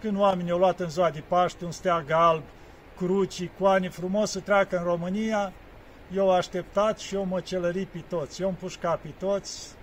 când oamenii au luat în ziua de Paște un steag alb, cruci, icoane frumos să treacă în România, eu așteptat și eu mă celări pe toți, eu împușca pe toți,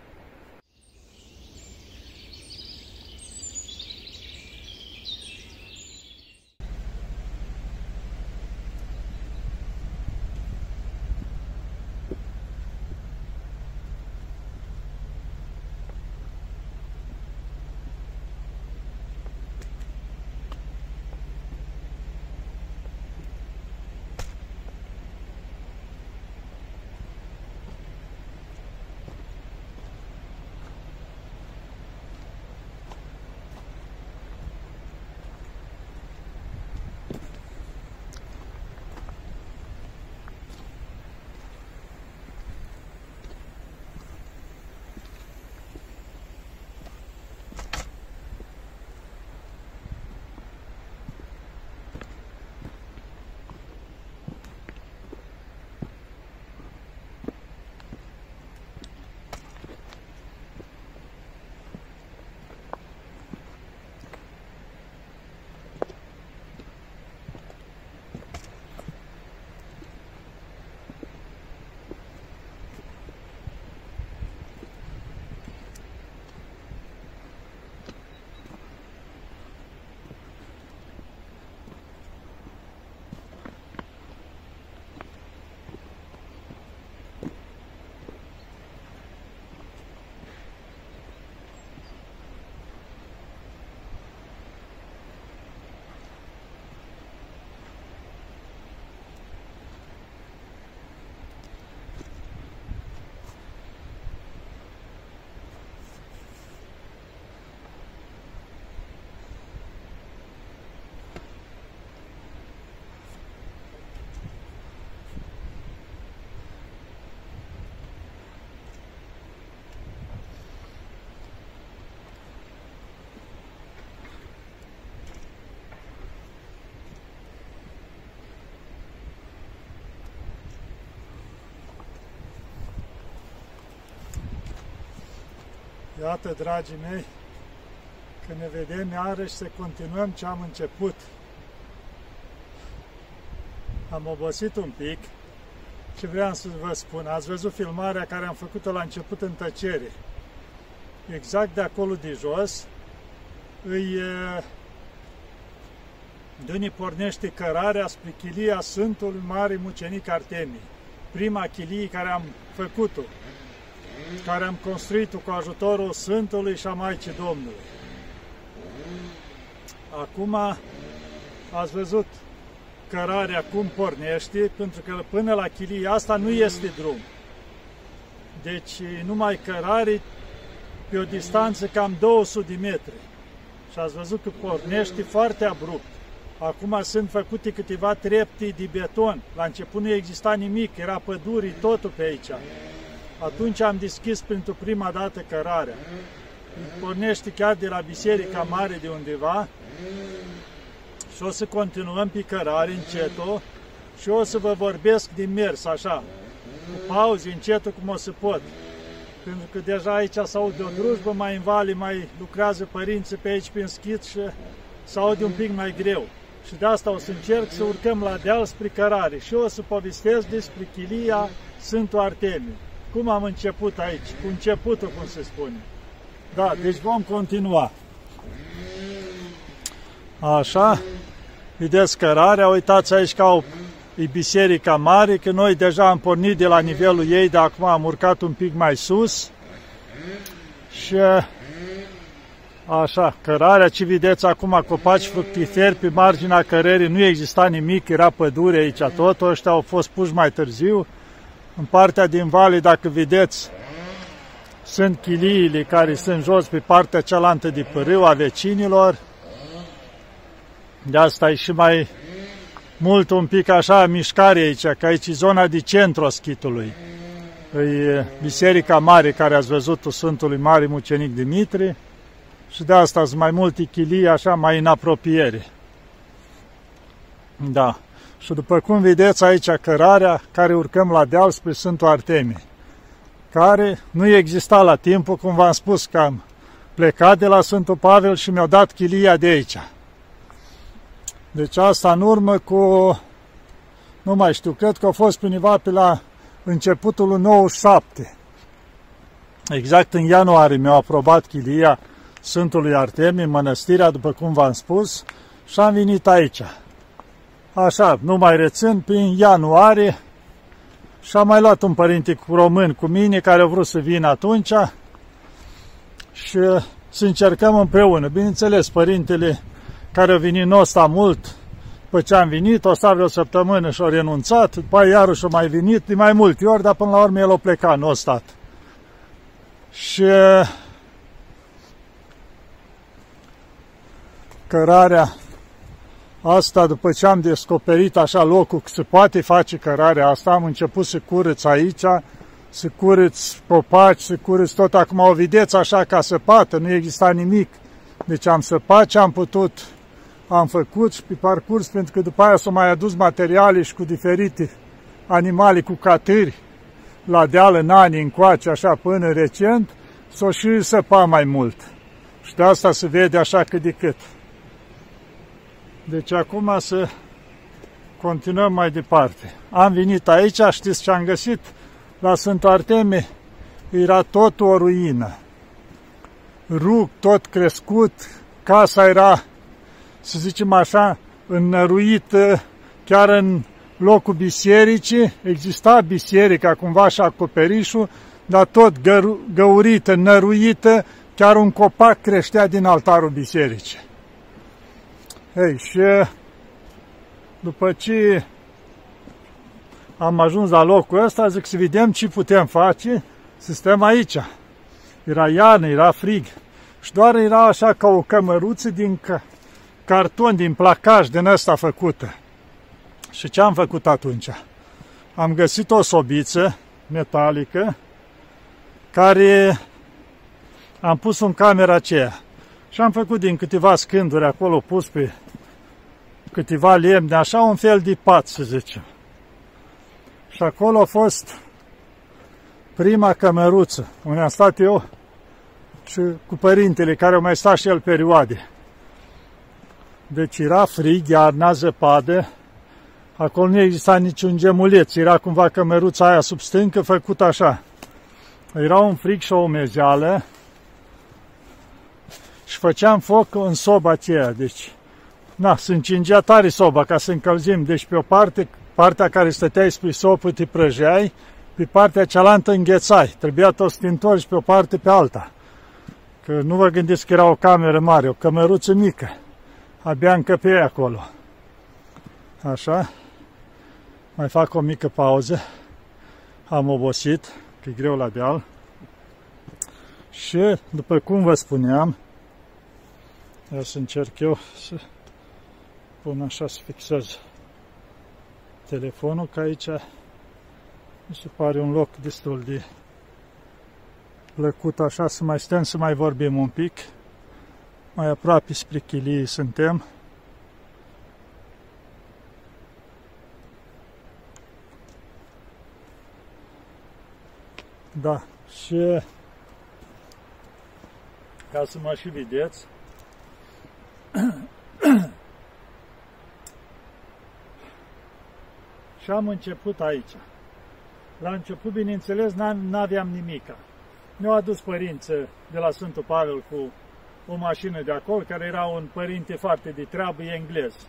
Iată, dragii mei, că ne vedem iarăși să continuăm ce am început. Am obosit un pic și vreau să vă spun, ați văzut filmarea care am făcut-o la început în tăcere. Exact de acolo de jos îi de unde pornește cărarea spre chilia Sfântului Mare Mucenic Artemii. Prima chilie care am făcut-o care am construit-o cu ajutorul Sfântului și a Maicii Domnului. Acum ați văzut cărarea cum pornește, pentru că până la chilia asta nu este drum. Deci numai cărare pe o distanță cam 200 de metri. Și ați văzut că pornește foarte abrupt. Acum sunt făcute câteva trepte de beton. La început nu exista nimic, era pădurii totul pe aici. Atunci am deschis pentru prima dată cărarea. Pornește chiar de la Biserica Mare de undeva și o să continuăm pe cărare încetul și o să vă vorbesc din mers, așa, cu pauze, încetul cum o să pot. Pentru că deja aici s aude o drujbă, mai în vale, mai lucrează părinții pe aici prin schit și s aude un pic mai greu. Și de asta o să încerc să urcăm la deal spre cărare și o să povestesc despre chilia Sfântul Artemiu cum am început aici, cu începutul, cum se spune. Da, deci vom continua. Așa, vedeți cărarea, uitați aici ca o, e biserica mare, că noi deja am pornit de la nivelul ei, dar acum am urcat un pic mai sus. Și Așa, cărarea, ce vedeți acum, copaci fructiferi pe marginea cărării, nu exista nimic, era pădure aici tot, ăștia au fost puși mai târziu. În partea din vale, dacă vedeți, sunt chiliile care sunt jos pe partea cealaltă de pârâu a vecinilor. De asta e și mai mult un pic așa mișcare aici, că aici e zona de centru a schitului. E biserica mare care ați văzut-o Sfântului Mare Mucenic Dimitrie și de asta sunt mai multe chilii așa mai în apropiere. Da. Și după cum vedeți aici cărarea care urcăm la deal spre Sfântul Artemie, care nu exista la timpul, cum v-am spus, că am plecat de la Sfântul Pavel și mi-au dat chilia de aici. Deci asta în urmă cu, nu mai știu, cred că a fost undeva pe la începutul 97. Exact în ianuarie mi-au aprobat chilia Sfântului Artemie, mănăstirea, după cum v-am spus, și am venit aici. Așa, nu mai rețin, prin ianuarie și am mai luat un părinte român cu mine care a vrut să vină atunci și să încercăm împreună. Bineînțeles, părintele care a venit nu sta mult, după ce am venit, o stat vreo săptămână și a renunțat, după aia iarăși a mai venit de mai multe ori, dar până la urmă el a plecat, nu a stat. Și cărarea asta, după ce am descoperit așa locul că se poate face cărarea asta, am început să curăț aici, să curăț copaci, să curăț tot. Acum o vedeți așa ca săpată, nu exista nimic. Deci am săpat ce am putut, am făcut și pe parcurs, pentru că după aia s-au mai adus materiale și cu diferite animale, cu catâri, la deal în anii încoace, așa până recent, s-o și săpa mai mult. Și de asta se vede așa cât de cât. Deci acum să continuăm mai departe. Am venit aici, știți ce am găsit? La Sfântul Arteme era tot o ruină. Rug tot crescut, casa era, să zicem așa, înăruită chiar în locul bisericii, exista biserica cumva și acoperișul, dar tot găurită, năruită, chiar un copac creștea din altarul bisericii. Ei, și după ce am ajuns la locul ăsta, zic să vedem ce putem face, să stăm aici. Era iarnă, era frig și doar era așa ca o cămăruță din carton, din placaj din ăsta făcută. Și ce am făcut atunci? Am găsit o sobiță metalică care am pus în camera aceea. Și am făcut din câteva scânduri acolo pus pe câteva lemne, așa un fel de pat, să zicem. Și acolo a fost prima cămăruță, unde am stat eu și cu părintele, care au mai stat și el perioade. Deci era frig, iarna, zăpadă, acolo nu exista niciun gemuleț, era cumva cămăruța aia sub stâncă făcută așa. Era un frig și o umezeală și făceam foc în soba aceea, deci na, se încingea tare soba ca să încălzim. Deci pe o parte, partea care stăteai spre sopă te prăjeai, pe partea cealaltă înghețai. Trebuia tot să te întorci pe o parte pe alta. Că nu vă gândiți că era o cameră mare, o cămăruță mică. Abia încăpeai acolo. Așa. Mai fac o mică pauză. Am obosit, că e greu la deal. Și, după cum vă spuneam, ia să încerc eu să pun așa să fixez telefonul, că aici mi se pare un loc destul de plăcut așa să mai stăm să mai vorbim un pic. Mai aproape spre chilii suntem. Da, și ca să mă și vedeți, Și am început aici. La început, bineînțeles, n-aveam nimica. Ne-au adus părință de la Sfântul Pavel cu o mașină de acolo, care era un părinte foarte de treabă, englez.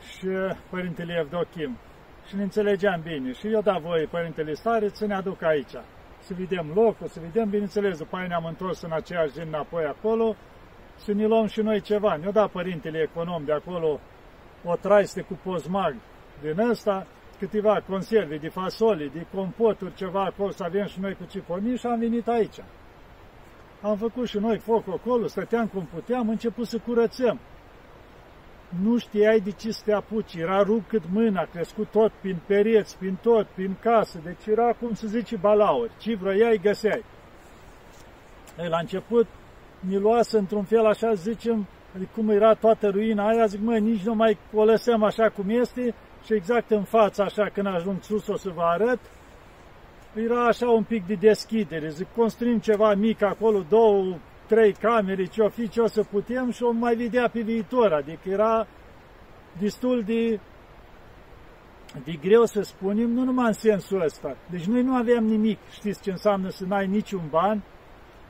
Și părintele Evdochim. Și ne înțelegeam bine. Și eu da voie părintele stare să ne aduc aici. Să vedem locul, să vedem, bineînțeles, după aia ne-am întors în aceeași zi înapoi acolo, să ne luăm și noi ceva. Ne-a dat părintele econom de acolo o traiste cu pozmag din ăsta, câteva conserve de fasole, de compoturi, ceva acolo, să avem și noi cu ciponii și am venit aici. Am făcut și noi foc acolo, stăteam cum puteam, am început să curățăm. Nu știai de ce să te apuci, era rup cât mâna, crescut tot prin pereți, prin tot, prin casă, deci era, cum să zice, balauri. Ce vroiai, găseai. Ei, la început, mi luase într-un fel, așa zicem, adică cum era toată ruina aia, zic, mă, nici nu mai o lăsăm așa cum este, și exact în fața, așa, când ajung sus, o să vă arăt, era așa un pic de deschidere. Zic, construim ceva mic acolo, două, trei camere, ce o fi, ce o să putem și o mai vedea pe viitor. Adică era destul de, de greu să spunem, nu numai în sensul ăsta. Deci noi nu aveam nimic, știți ce înseamnă să n-ai niciun ban,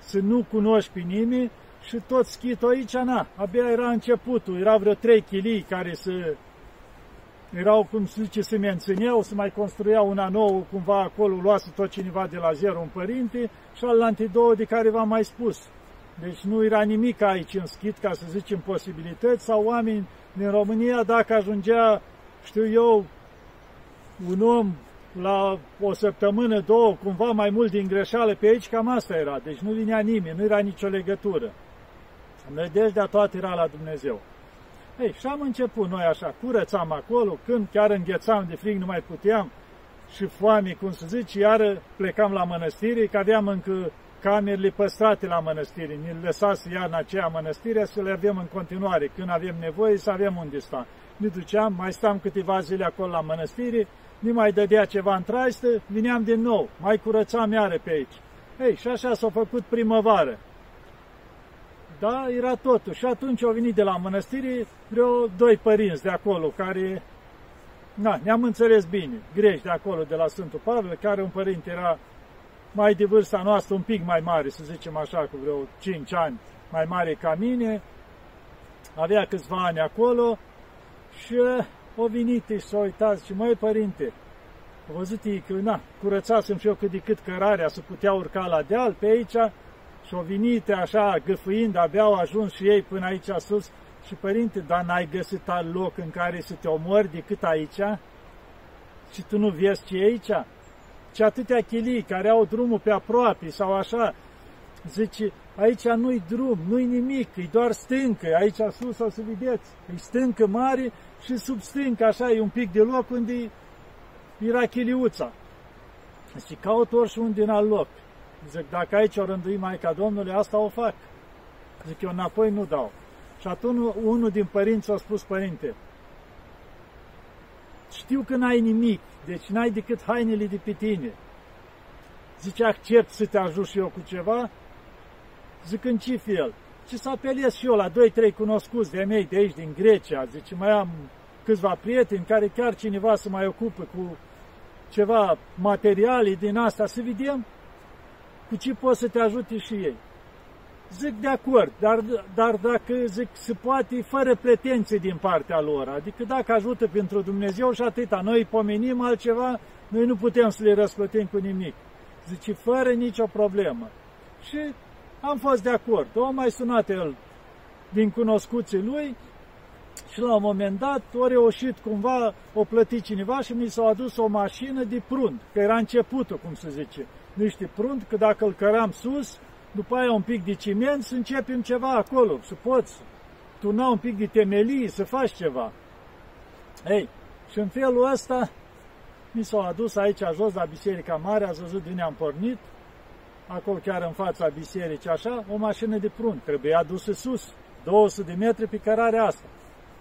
să nu cunoști pe nimeni și tot schitul aici, na, abia era începutul, era vreo trei chilii care să erau, cum se zice, se mențineau, să mai construiau una nouă, cumva acolo luase tot cineva de la zero un părinte și al două de care v-am mai spus. Deci nu era nimic aici în schit, ca să zicem, posibilități, sau oameni din România, dacă ajungea, știu eu, un om la o săptămână, două, cumva mai mult din greșeală pe aici, cam asta era. Deci nu vinea nimeni, nu era nicio legătură. Nădejdea toată era la Dumnezeu. Ei, și am început noi așa, curățam acolo, când chiar înghețam de frig, nu mai puteam, și foame, cum să zice, iară plecam la mănăstire, că aveam încă camerele păstrate la mănăstire. Ne lăsase iarna aceea mănăstire să le avem în continuare. Când avem nevoie să avem unde sta. Ne duceam, mai stam câteva zile acolo la mănăstire, nu mai dădea ceva în traistă, vineam din nou, mai curățam iară pe aici. Ei, și așa s-a făcut primăvară. Da, era totul. Și atunci au venit de la mănăstire vreo doi părinți de acolo, care, na, ne-am înțeles bine, greși de acolo, de la Sfântul Pavel, care un părinte era mai de vârsta noastră, un pic mai mare, să zicem așa, cu vreo 5 ani mai mare ca mine, avea câțiva ani acolo și o venit și s-a uitat și măi părinte, a văzut ei că, na, curățasem și eu cât de cât cărarea să putea urca la deal pe aici și o venit așa, găfâind, abia au ajuns și ei până aici sus și părinte, dar n-ai găsit alt loc în care să te omori decât aici? Și tu nu vezi ce e aici? ci atâtea chilii care au drumul pe aproape sau așa. Zice, aici nu-i drum, nu-i nimic, e doar stâncă, aici sus o să vedeți, e stâncă mare și sub stâncă, așa, e un pic de loc unde era chiliuța. Și caut ori și un din alt loc. Zic, dacă aici o rândui Maica Domnului, asta o fac. Zic, eu înapoi nu dau. Și atunci unul din părinți a spus, părinte, știu că n-ai nimic, deci n-ai decât hainele de pe tine. Zice, accept să te ajut și eu cu ceva? Zic, în ce fel? Ce să apelez și eu la 2-3 cunoscuți de mei de aici, din Grecia. Zice, mai am câțiva prieteni care chiar cineva să mai ocupă cu ceva materiale din asta, să vedem cu ce poți să te ajute și ei. Zic de acord, dar, dar dacă zic se poate fără pretenție din partea lor, adică dacă ajută pentru Dumnezeu și atâta, noi pomenim altceva, noi nu putem să le răsplătim cu nimic. Zice, fără nicio problemă. Și am fost de acord. O mai sunat el din cunoscuții lui și la un moment dat o reușit cumva, o plătit cineva și mi s-a adus o mașină de prund, că era începutul, cum se zice, niște prund, că dacă îl căram sus, după aia un pic de ciment, să începem ceva acolo, să poți tuna un pic de temelii, să faci ceva. Ei, și în felul ăsta mi s-au adus aici jos la Biserica Mare, ați văzut din am pornit, acolo chiar în fața bisericii, așa, o mașină de prun, trebuie adusă sus, 200 de metri pe cărarea asta.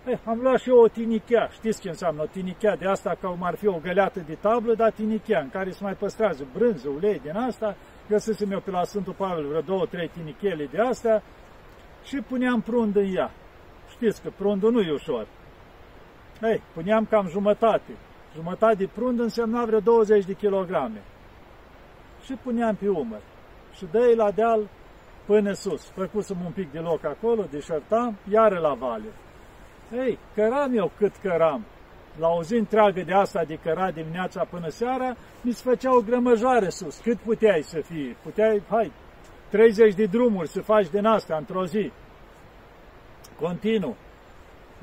Ei, am luat și eu o tinichea, știți ce înseamnă o tinichea de asta, ca cum ar fi o găleată de tablă, dar tinichea, în care se mai păstrează brânză, ulei din asta, găsesem eu pe la Sfântul Pavel vreo două, trei tinichele de astea și puneam prund în ea. Știți că prundul nu e ușor. Ei, puneam cam jumătate. Jumătate de prund însemna vreo 20 de kilograme. Și puneam pe umăr. Și dă la deal până sus. Făcusem un pic de loc acolo, deșertam, iară la vale. Ei, căram eu cât căram la o zi întreagă de asta de căra dimineața până seara, mi se făcea o grămăjoare sus. Cât puteai să fii? Puteai, hai, 30 de drumuri să faci din asta într-o zi. Continuu.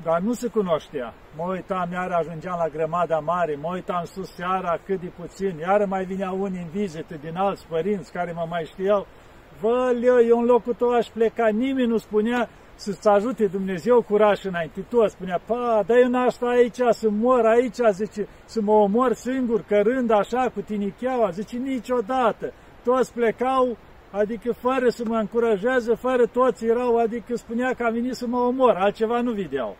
Dar nu se cunoștea. Mă uitam, iar ajungeam la grămada mare, mă uitam sus seara cât de puțin, iar mai vinea unii în vizită din alți părinți care mă mai știau. Vă, eu în locul tău aș pleca, nimeni nu spunea, să-ți ajute Dumnezeu curaj înainte. Tu spunea, pa, dar eu n-aș sta aici, să mor aici, zice, să mă omor singur, cărând așa cu tinicheaua, zice, niciodată. Toți plecau, adică fără să mă încurajează, fără toți erau, adică spunea că am venit să mă omor, altceva nu vedeau.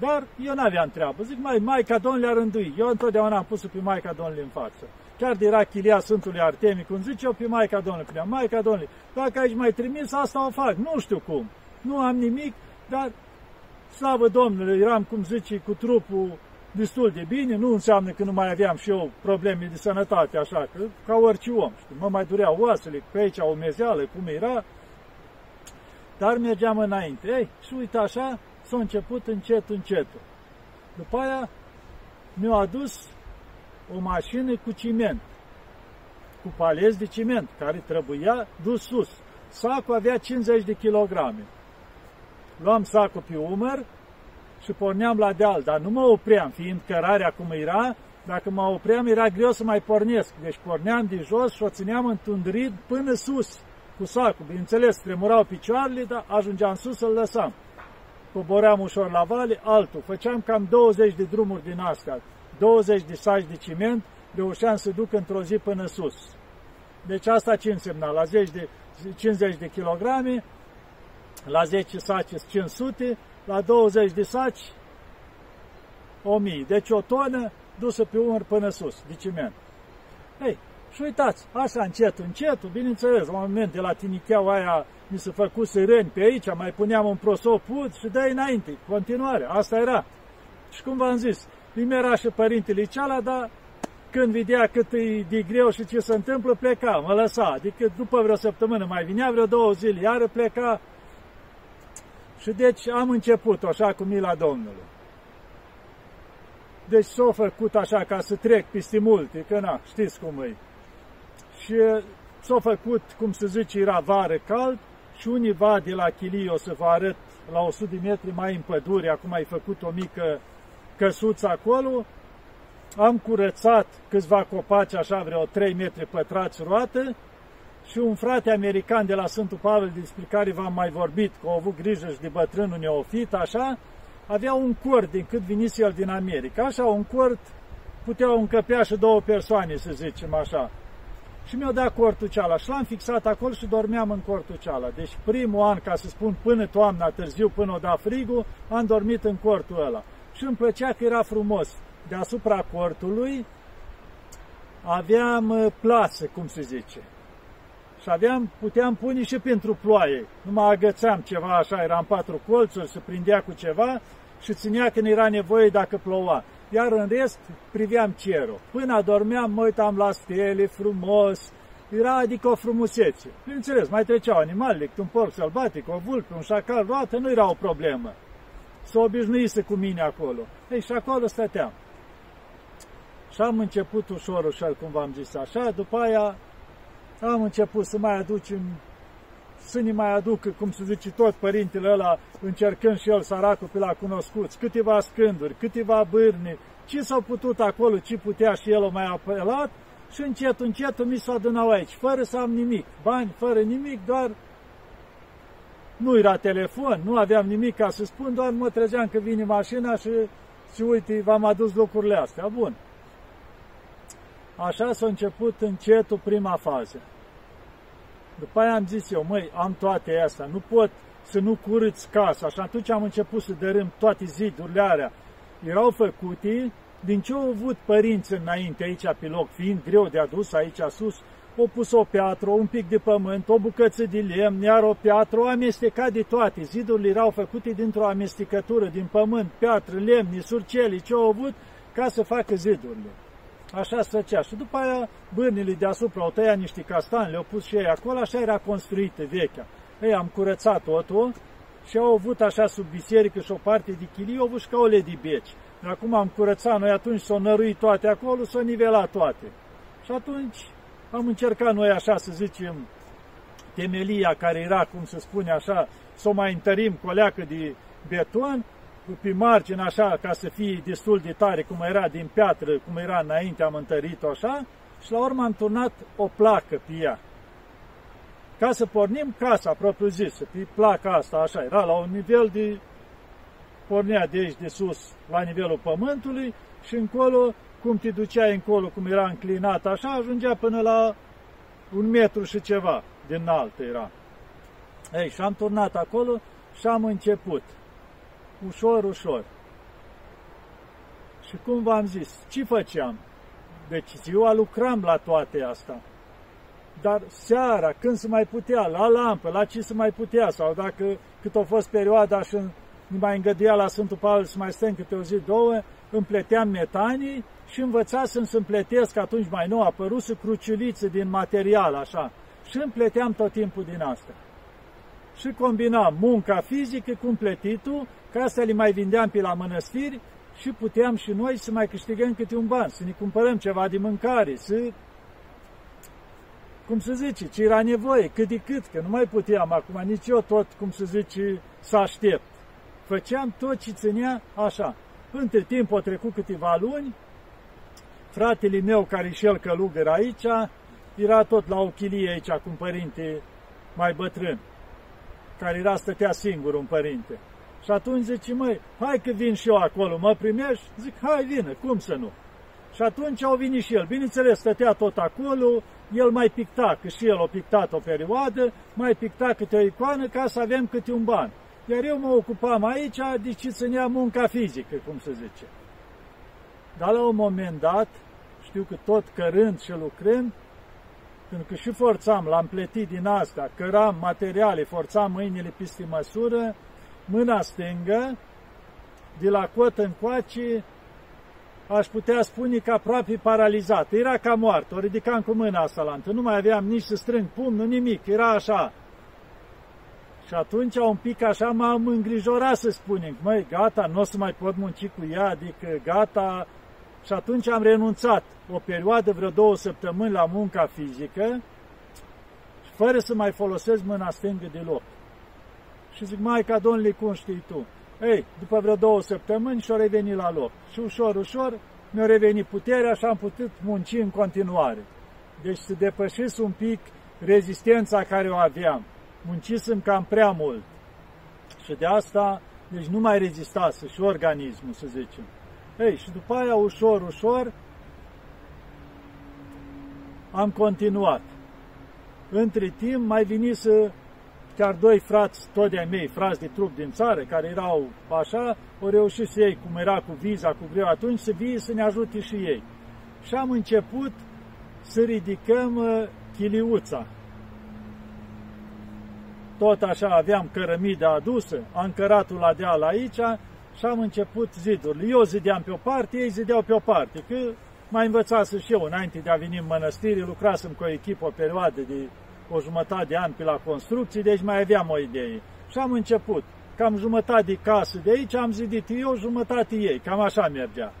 Dar eu n-aveam treabă. Zic, mai, Maica Domnului a rânduit. Eu întotdeauna am pus-o pe Maica Domnului în față. Chiar de era chilia Sfântului Artemii, cum zice eu pe Maica Domnului, spunea, Maica Domnului, dacă aici mai trimis, asta o fac, nu știu cum nu am nimic, dar slavă Domnului, eram, cum zice, cu trupul destul de bine, nu înseamnă că nu mai aveam și eu probleme de sănătate, așa, că ca orice om, știi, mă mai dureau oasele, pe aici o mezeală, cum era, dar mergeam înainte. Ei, și uite așa, s-a început încet, încet. După aia mi-au adus o mașină cu ciment, cu palezi de ciment, care trebuia dus sus. Sacul avea 50 de kilograme. Luam sacul pe umăr și porneam la deal, dar nu mă opream, fiind cărarea cum era, dacă mă opream era greu să mai pornesc. Deci porneam de jos și o țineam întundrit până sus cu sacul. Bineînțeles, tremurau picioarele, dar ajungeam sus să-l lăsam. Coboream ușor la vale, altul. Făceam cam 20 de drumuri din astea, 20 de saci de ciment, reușeam să duc într-o zi până sus. Deci asta ce însemna? La 10 de, 50 de kilograme, la 10 saci 500, la 20 de saci 1000. Deci o tonă dusă pe umăr până sus, de ciment. Ei, și uitați, așa încet, încet, bineînțeles, la un moment de la tinicheaua aia mi se făcut sireni pe aici, mai puneam un prosoput și dai înainte, continuare, asta era. Și cum v-am zis, îmi era și părintele ceala, dar când vedea cât e de greu și ce se întâmplă, pleca, mă lăsa. Adică după vreo săptămână mai vinea, vreo două zile, iară pleca. Și deci am început așa cu mila Domnului. Deci s-a făcut așa ca să trec peste multe, că na, știți cum e. Și s-a făcut, cum se zice, era vară cald și univa de la Chilii, o să vă arăt la 100 de metri mai în pădure, acum ai făcut o mică căsuță acolo, am curățat câțiva copaci, așa vreo 3 metri pătrați roată, și un frate american de la Sfântul Pavel, despre care v-am mai vorbit, că a avut grijă și de bătrânul neofit, așa, avea un cort din cât vinise el din America. Așa, un cort puteau încăpea și două persoane, să zicem așa. Și mi-a dat cortul ceala și l-am fixat acolo și dormeam în cortul ceala. Deci primul an, ca să spun, până toamna, târziu, până o da frigul, am dormit în cortul ăla. Și îmi plăcea că era frumos. Deasupra cortului aveam uh, plasă, cum se zice. Și aveam, puteam pune și pentru ploaie. Nu mă agățeam ceva așa, eram patru colțuri, se prindea cu ceva și ținea când era nevoie dacă ploua. Iar în rest priveam cerul. Până adormeam, mă uitam la stele, frumos, era adică o frumusețe. Bineînțeles, mai treceau animale, un porc sălbatic, o vulpe, un șacal, roată, nu era o problemă. S-o obișnuise cu mine acolo. Ei, și acolo stăteam. Și am început ușor, ușor, cum v-am zis așa, după aia am început să mai aducem, să ne mai aduc, cum se zice tot părintele ăla, încercând și el săracul pe la cunoscuți, câteva scânduri, câteva bârni, ce s-au putut acolo, ce putea și el o mai apelat și încet, încet mi s-au adunat aici, fără să am nimic, bani, fără nimic, doar nu era telefon, nu aveam nimic ca să spun, doar mă trezeam că vine mașina și, și uite, v-am adus lucrurile astea. Bun. Așa s-a început încetul prima fază. După aia am zis eu, măi, am toate astea, nu pot să nu curăț casa. Și atunci am început să dărâm toate zidurile alea. Erau făcute din ce au avut părinți înainte aici pe loc, fiind greu de adus aici sus, o pus o piatră, un pic de pământ, o bucăță de lemn, iar o piatră, o amestecat de toate. Zidurile erau făcute dintr-o amestecătură, din pământ, piatră, lemn, surcele, ce au avut, ca să facă zidurile. Așa se făcea. Și după aia bârnile deasupra au tăiat niște castani, le-au pus și ei acolo, așa era construită vechea. Ei, am curățat totul și au avut așa sub biserică și o parte de chilii, au avut și ca o de beci. Acum am curățat noi atunci, s-au năruit toate acolo, s-au nivelat toate. Și atunci am încercat noi așa să zicem, temelia care era, cum se spune așa, să o mai întărim cu o leacă de beton pe margine așa, ca să fie destul de tare, cum era din piatră, cum era înainte, am întărit-o așa, și la urmă am turnat o placă pe ea. Ca să pornim casa propriu-zisă, pe placa asta, așa, era la un nivel de, pornea de aici, de sus, la nivelul pământului și încolo, cum te duceai încolo, cum era înclinat așa, ajungea până la un metru și ceva din înalt era. Ei, și am turnat acolo și am început ușor, ușor. Și cum v-am zis, ce făceam? Deci ziua lucram la toate astea. Dar seara, când se mai putea, la lampă, la ce se mai putea, sau dacă cât a fost perioada și ne mai îngăduia la Sfântul Pavel să mai stăm câte o zi, două, împleteam metanii și învățasem să împletesc atunci mai nou, apăruse cruciulițe din material, așa, și împleteam tot timpul din asta. Și combinam munca fizică cu împletitul, ca asta le mai vindeam pe la mănăstiri și puteam și noi să mai câștigăm câte un ban, să ne cumpărăm ceva de mâncare, să cum se zice, ce era nevoie, cât de cât, că nu mai puteam acum, nici eu tot, cum se zice, să aștept. Făceam tot ce ținea așa. Între timp au trecut câteva luni, fratele meu, care și el călugăr aici, era tot la o chilie aici cu un părinte mai bătrân, care era stătea singur un părinte. Și atunci zice, măi, hai că vin și eu acolo, mă primești? Zic, hai, vină, cum să nu? Și atunci au venit și el. Bineînțeles, stătea tot acolo, el mai picta, că și el a pictat o perioadă, mai picta câte o icoană ca să avem câte un ban. Iar eu mă ocupam aici de ce ținea munca fizică, cum se zice. Dar la un moment dat, știu că tot cărând și lucrând, pentru că și forțam, l-am plătit din asta, căram materiale, forțam mâinile peste măsură, mâna stângă, de la cot încoace, aș putea spune că aproape paralizat. Era ca moart, o ridicam cu mâna asta la întâi. Nu mai aveam nici să strâng pumnul, nimic, era așa. Și atunci un pic așa m-am îngrijorat să spunem, măi, gata, nu o să mai pot munci cu ea, adică gata. Și atunci am renunțat o perioadă, vreo două săptămâni la munca fizică, fără să mai folosesc mâna stângă deloc. Și zic, Maica Domnului, cum știi tu? Ei, după vreo două săptămâni și-o revenit la loc. Și ușor, ușor mi-a revenit puterea și am putut munci în continuare. Deci să depășesc un pic rezistența care o aveam. Muncisem cam prea mult. Și de asta, deci nu mai rezistase și organismul, să zicem. Ei, și după aia, ușor, ușor, am continuat. Între timp, mai veni să chiar doi frați, tot de-ai mei, frați de trup din țară, care erau așa, au reușit să ei, cum era cu viza, cu greu atunci, să vie să ne ajute și ei. Și am început să ridicăm uh, chiliuța. Tot așa aveam cărămida adusă, ancăratul la deal aici și am început zidurile. Eu zideam pe o parte, ei zideau pe o parte, că mai învățasem și eu, înainte de a veni în mănăstire, lucrasem cu o echipă o perioadă de o jumătate de ani pe la construcții, deci mai aveam o idee. Și am început. Cam jumătate de casă de aici am zidit eu, jumătate ei, cam așa mergea.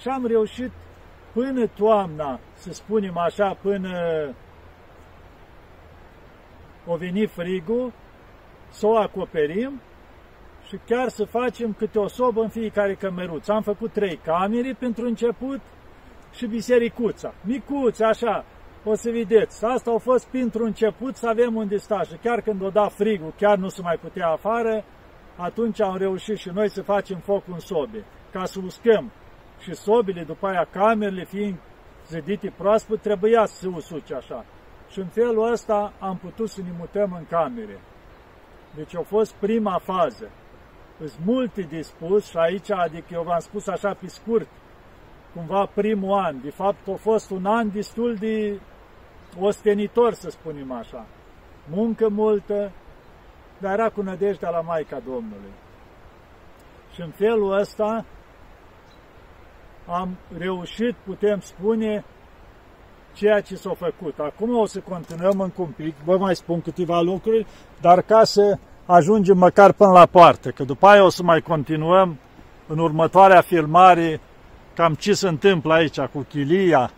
Și am reușit până toamna, să spunem așa, până o veni frigul, să o acoperim și chiar să facem câte o sobă în fiecare cămăruț. Am făcut trei camere pentru început și bisericuța, micuță, așa, o să vedeți, asta a fost pentru început să avem un distaj. Chiar când o da frigul, chiar nu se mai putea afară, atunci am reușit și noi să facem foc în sobe, ca să uscăm. Și sobile, după aia camerele fiind zidite proaspăt, trebuia să se usuce așa. Și în felul ăsta am putut să ne mutăm în camere. Deci a fost prima fază. Sunt multe de spus și aici, adică eu v-am spus așa pe scurt, cumva primul an. De fapt, a fost un an destul de ostenitor, să spunem așa. Muncă multă, dar era cu nădejdea la Maica Domnului. Și în felul ăsta am reușit, putem spune, ceea ce s-a făcut. Acum o să continuăm încă un pic, vă mai spun câteva lucruri, dar ca să ajungem măcar până la poartă, că după aia o să mai continuăm în următoarea filmare cam ce se întâmplă aici cu chilia,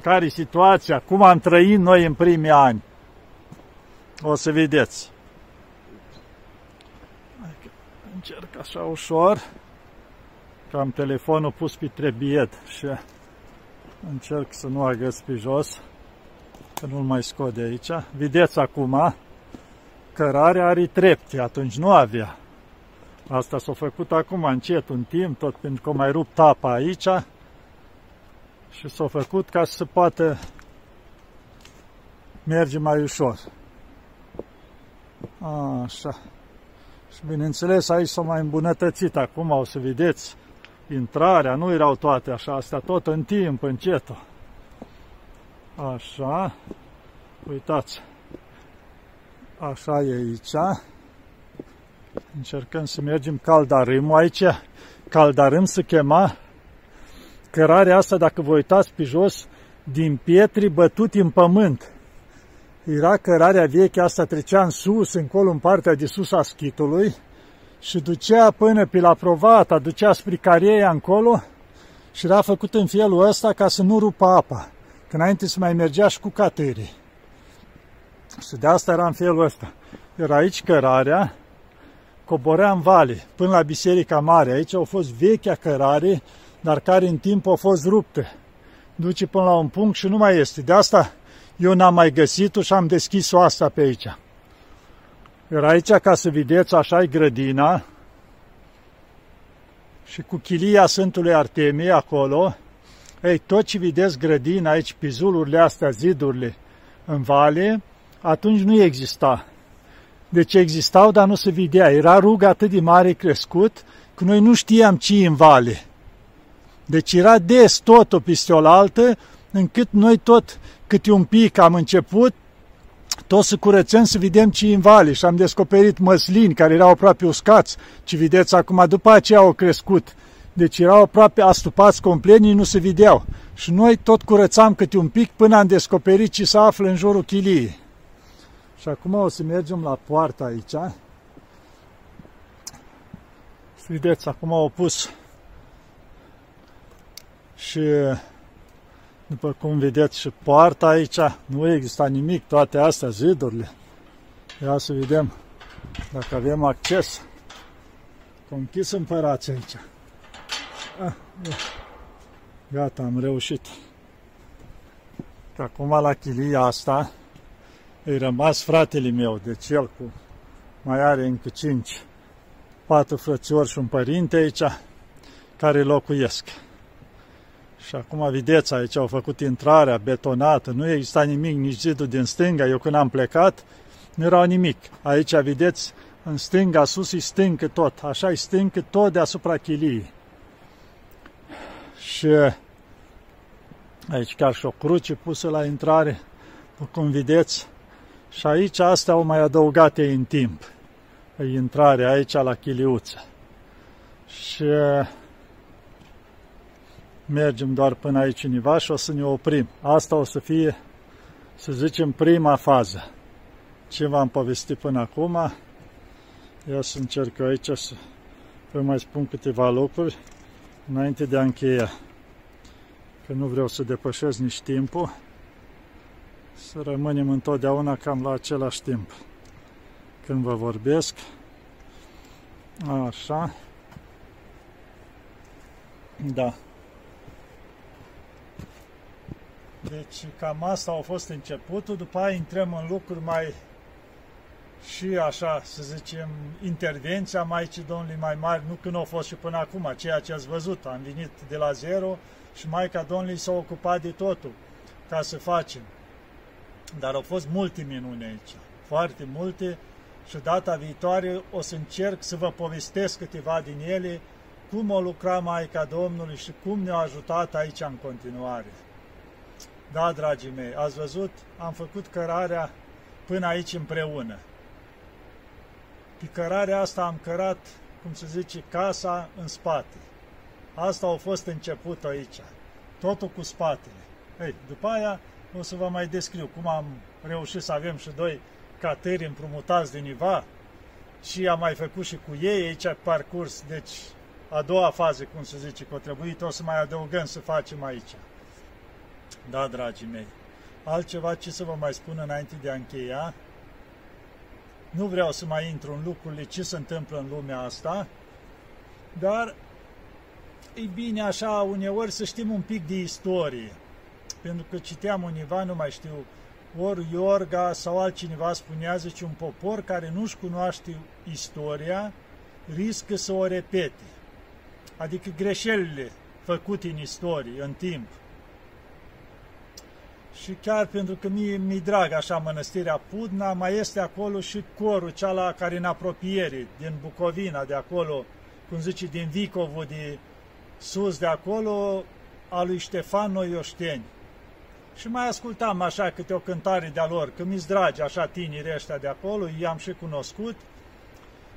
care e situația, cum am trăit noi în primii ani. O să vedeți. Încerc așa ușor, că am telefonul pus pe trebiet și încerc să nu agăs pe jos, că nu-l mai scot de aici. Vedeți acum, cărarea are trepte, atunci nu avea. Asta s-a făcut acum încet, un timp, tot pentru că mai rupt apa aici, și s-a făcut ca să se poată merge mai ușor. Așa. Și bineînțeles aici s-a mai îmbunătățit acum, o să vedeți, intrarea, nu erau toate așa, astea tot în timp, încet. Așa. Uitați. Așa e aici. Încercăm să mergem caldarâmul. Aici caldarâm se chema cărarea asta, dacă vă uitați pe jos, din pietri bătuti în pământ. Era cărarea veche, asta trecea în sus, încolo, în partea de sus a schitului și ducea până pe la Provata, ducea spre Careia încolo și era făcut în felul ăsta ca să nu rupă apa, că înainte să mai mergea și cu catării. Și de asta era în felul ăsta. Era aici cărarea, coborea în vale, până la Biserica Mare. Aici au fost vechea cărare, dar care în timp a fost ruptă. Duce până la un punct și nu mai este. De asta eu n-am mai găsit-o și am deschis-o asta pe aici. Era aici, ca să vedeți, așa e grădina și cu chilia Sfântului Artemie acolo. Ei, tot ce vedeți grădina aici, pizulurile astea, zidurile în vale, atunci nu exista. Deci existau, dar nu se vedea. Era rug atât de mare crescut, că noi nu știam ce în vale. Deci era des tot o piste altă, încât noi tot câte un pic am început, tot să curățăm să vedem ce în vale și am descoperit măslini care erau aproape uscați, ce vedeți acum, după aceea au crescut. Deci erau aproape astupați complet, nu se vedeau. Și noi tot curățam câte un pic până am descoperit ce se află în jurul chiliei. Și acum o să mergem la poartă aici. Și vedeți, acum au pus și după cum vedeți și poarta aici, nu exista nimic, toate astea, zidurile. Ia să vedem dacă avem acces. Conchis împărați aici. Ah, Gata, am reușit. Că acum la chilia asta e rămas fratele meu, deci el cu mai are încă cinci, patru frățiori și un părinte aici care locuiesc. Și acum vedeți, aici au făcut intrarea betonată, nu exista nimic, nici zidul din stânga. Eu când am plecat, nu era nimic. Aici vedeți, în stânga, sus, e stâncă tot. Așa e stâncă tot deasupra chiliei. Și aici chiar și o cruce pusă la intrare, cum vedeți. Și aici astea au mai adăugat ei în timp. E intrarea aici la chiliuță. Și mergem doar până aici univa și o să ne oprim. Asta o să fie, să zicem, prima fază. Ce v-am povestit până acum, ia să încerc eu aici să vă mai spun câteva lucruri înainte de a încheia. Că nu vreau să depășesc nici timpul, să rămânem întotdeauna cam la același timp. Când vă vorbesc, așa, da. Deci cam asta a fost începutul, după aia intrăm în lucruri mai și așa, să zicem, intervenția Maicii Domnului mai mari, nu când au fost și până acum, ceea ce ați văzut, am venit de la zero și Maica Domnului s-a ocupat de totul ca să facem. Dar au fost multe minuni aici, foarte multe și data viitoare o să încerc să vă povestesc câteva din ele, cum o lucra Maica Domnului și cum ne-a ajutat aici în continuare. Da, dragii mei, ați văzut? Am făcut cărarea până aici împreună. Pe cărarea asta am cărat, cum se zice, casa în spate. Asta a fost început aici. Totul cu spatele. Ei, după aia o să vă mai descriu cum am reușit să avem și doi cateri împrumutați din Iva și am mai făcut și cu ei aici parcurs. Deci, a doua fază, cum se zice, că o trebuit, o să mai adăugăm să facem aici. Da, dragii mei. Altceva ce să vă mai spun înainte de a încheia? Nu vreau să mai intru în lucrurile ce se întâmplă în lumea asta, dar e bine așa uneori să știm un pic de istorie. Pentru că citeam univa, nu mai știu, ori Iorga sau altcineva spunea, zice, un popor care nu-și cunoaște istoria, riscă să o repete. Adică greșelile făcute în istorie, în timp, și chiar pentru că mi-e mi drag așa mănăstirea Pudna, mai este acolo și corul ceala care în apropiere, din Bucovina, de acolo, cum zice, din Vicovul, de sus de acolo, a lui Ștefan Noioșteni. Și mai ascultam așa câte o cântare de-a lor, că mi-s dragi așa tinerii ăștia de acolo, i-am și cunoscut.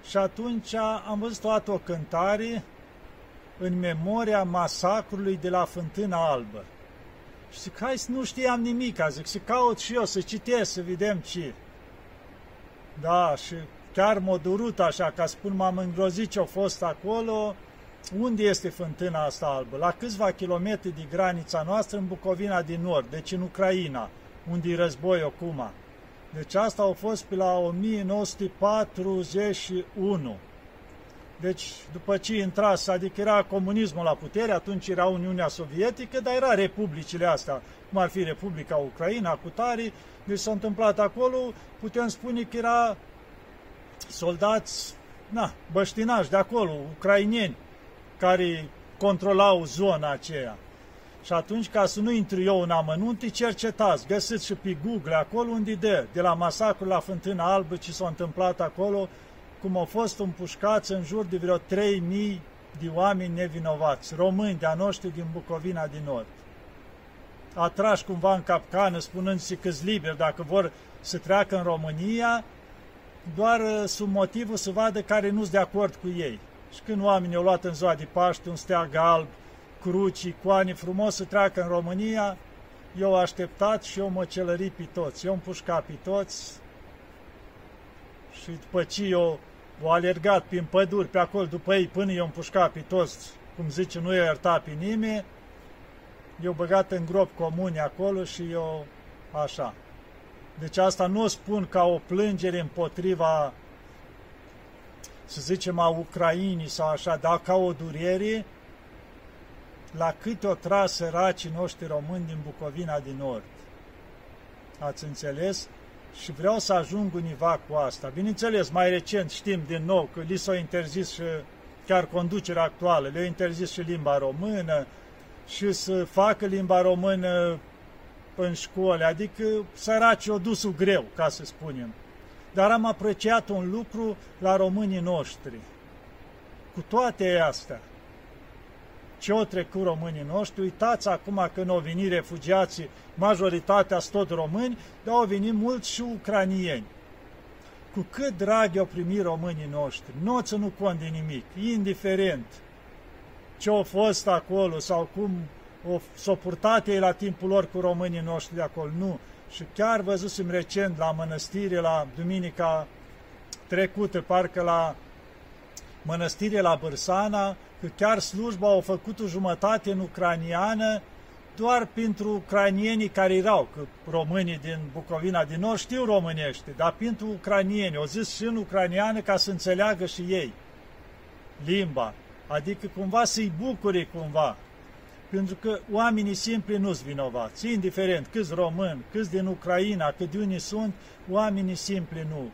și atunci am văzut toată o cântare în memoria masacrului de la Fântâna Albă. Și zic, hai să nu știam nimic, zic, să caut și eu, să citesc, să vedem ce. Da, și chiar m-a durut așa, ca spun, m-am îngrozit ce a fost acolo, unde este fântâna asta albă? La câțiva kilometri de granița noastră în Bucovina din Nord, deci în Ucraina, unde e război acum. Deci asta a fost pe la 1941. Deci, după ce intra, adică era comunismul la putere, atunci era Uniunea Sovietică, dar era republicile astea, cum ar fi Republica Ucraina, cu tari, deci s-a întâmplat acolo, putem spune că era soldați, na, băștinași de acolo, ucrainieni, care controlau zona aceea. Și atunci, ca să nu intru eu în amănunte, cercetați, găsiți și pe Google acolo unde dă, de la masacrul la Fântâna Albă, ce s-a întâmplat acolo, cum au fost împușcați în jur de vreo 3000 de oameni nevinovați, români de-a noștri din Bucovina din Nord. Atrași cumva în capcană, spunând-se că liberi dacă vor să treacă în România, doar uh, sub motivul să vadă care nu sunt de acord cu ei. Și când oamenii au luat în ziua de Paște un steag alb, cruci, icoane frumos să treacă în România, eu așteptat și eu mă celări pe toți. Eu am pușcat pe toți și după ce eu au alergat prin păduri pe acolo după ei până eu am pușcat pe toți, cum zice, nu i-a iertat pe nimeni, eu băgat în grop comuni acolo și eu așa. Deci asta nu o spun ca o plângere împotriva, să zicem, a Ucrainii sau așa, dar ca o durere la cât o tras săracii noștri români din Bucovina din Nord. Ați înțeles? Și vreau să ajung univa cu asta. Bineînțeles, mai recent știm din nou că li s-a interzis și chiar conducerea actuală, le-a interzis și limba română și să facă limba română în școli, adică săracii o dus greu, ca să spunem. Dar am apreciat un lucru la românii noștri. Cu toate astea, ce o trecut românii noștri, uitați acum când au venit refugiații, majoritatea sunt tot români, dar au venit mulți și ucranieni. Cu cât drag au primit românii noștri, nu o ținut cont de nimic, indiferent ce au fost acolo sau cum s-au purtat ei la timpul lor cu românii noștri de acolo, nu. Și chiar văzusem recent la mănăstire, la duminica trecută, parcă la mănăstire la Bârsana, că chiar slujba au făcut o jumătate în ucraniană doar pentru ucranienii care erau, că românii din Bucovina din Nord știu românește, dar pentru ucranieni, au zis și în ucraniană ca să înțeleagă și ei limba, adică cumva să-i bucure cumva pentru că oamenii simpli nu sunt vinovați, indiferent câți români, câți din Ucraina, cât de unii sunt, oamenii simpli nu.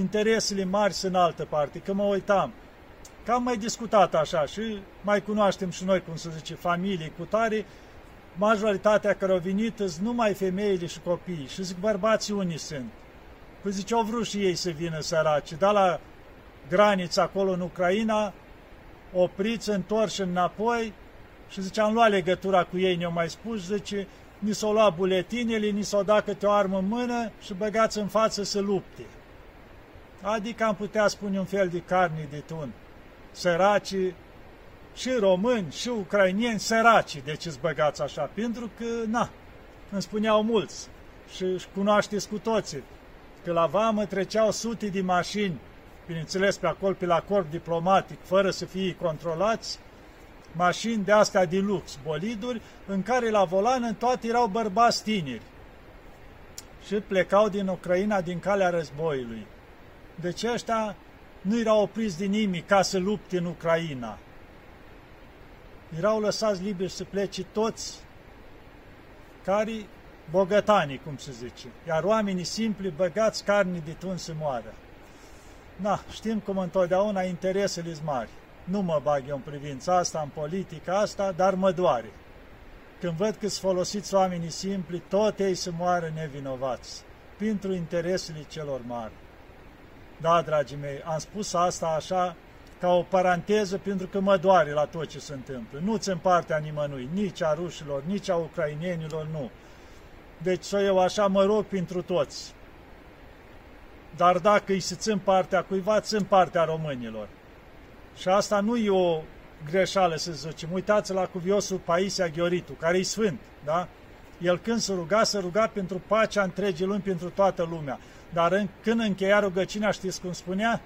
Interesele mari sunt în altă parte, că mă uitam, că am mai discutat așa și mai cunoaștem și noi, cum să zice, familii cu tare, majoritatea care au venit sunt numai femeile și copiii și zic bărbații unii sunt. Păi zice, au vrut și ei să vină săraci, dar la granița acolo în Ucraina, opriți, întorși înapoi, și zice, am luat legătura cu ei, ne-au mai spus, zice, ni s-au luat buletinele, ni s-au dat câte o armă în mână și băgați în față să lupte. Adică am putea spune un fel de carne de tun. Săraci, și români, și ucrainieni, săraci, de ce băgați așa? Pentru că, na, îmi spuneau mulți și cunoașteți cu toții, că la vamă treceau sute de mașini, bineînțeles pe acolo, pe la corp diplomatic, fără să fie controlați, mașini de astea de lux, boliduri, în care la volan în toate erau bărbați tineri. Și plecau din Ucraina din calea războiului. Deci ăștia nu erau opriți din nimic ca să lupte în Ucraina. Erau lăsați liberi să plece toți care bogătanii, cum se zice, iar oamenii simpli băgați carne de tun să moară. Na, știm cum întotdeauna interesele mari. Nu mă bag eu în privința asta, în politica asta, dar mă doare. Când văd că sunt folosiți oamenii simpli, tot ei să moară nevinovați, pentru interesele celor mari. Da, dragii mei, am spus asta așa ca o paranteză pentru că mă doare la tot ce se întâmplă. Nu ți partea nimănui, nici a rușilor, nici a ucrainenilor, nu. Deci să eu așa mă rog pentru toți. dar dacă îi se țin partea cuiva, țin partea românilor. Și asta nu e o greșeală, să zicem. Uitați la cuviosul Paisia Ghioritu, care e sfânt, da? El când se ruga, se ruga pentru pacea întregii lumi, pentru toată lumea. Dar în, când încheia rugăciunea, știți cum spunea?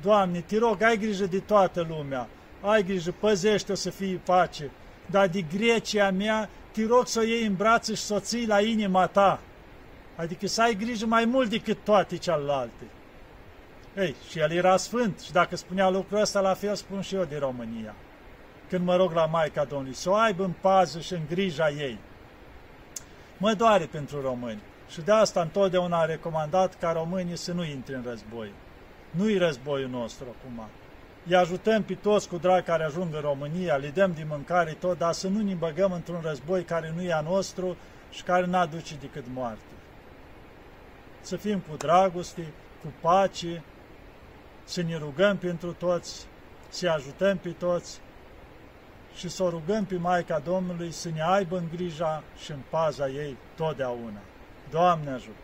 Doamne, te rog, ai grijă de toată lumea, ai grijă, păzește-o să fie pace, dar de Grecia mea, te rog să o iei în brațe și să o ții la inima ta. Adică să ai grijă mai mult decât toate celelalte. Ei, și el era sfânt și dacă spunea lucrul ăsta, la fel spun și eu de România. Când mă rog la Maica Domnului, să o aibă în pază și în grija ei. Mă doare pentru români și de asta întotdeauna am recomandat ca românii să nu intre în război. Nu-i războiul nostru acum. Îi ajutăm pe toți cu drag care ajung în România, le dăm de mâncare tot, dar să nu ne băgăm într-un război care nu e a nostru și care nu aduce decât moarte. Să fim cu dragoste, cu pace, să ne rugăm pentru toți, să ajutăm pe toți și să o rugăm pe Maica Domnului să ne aibă în grija și în paza ei totdeauna. Doamne ajută!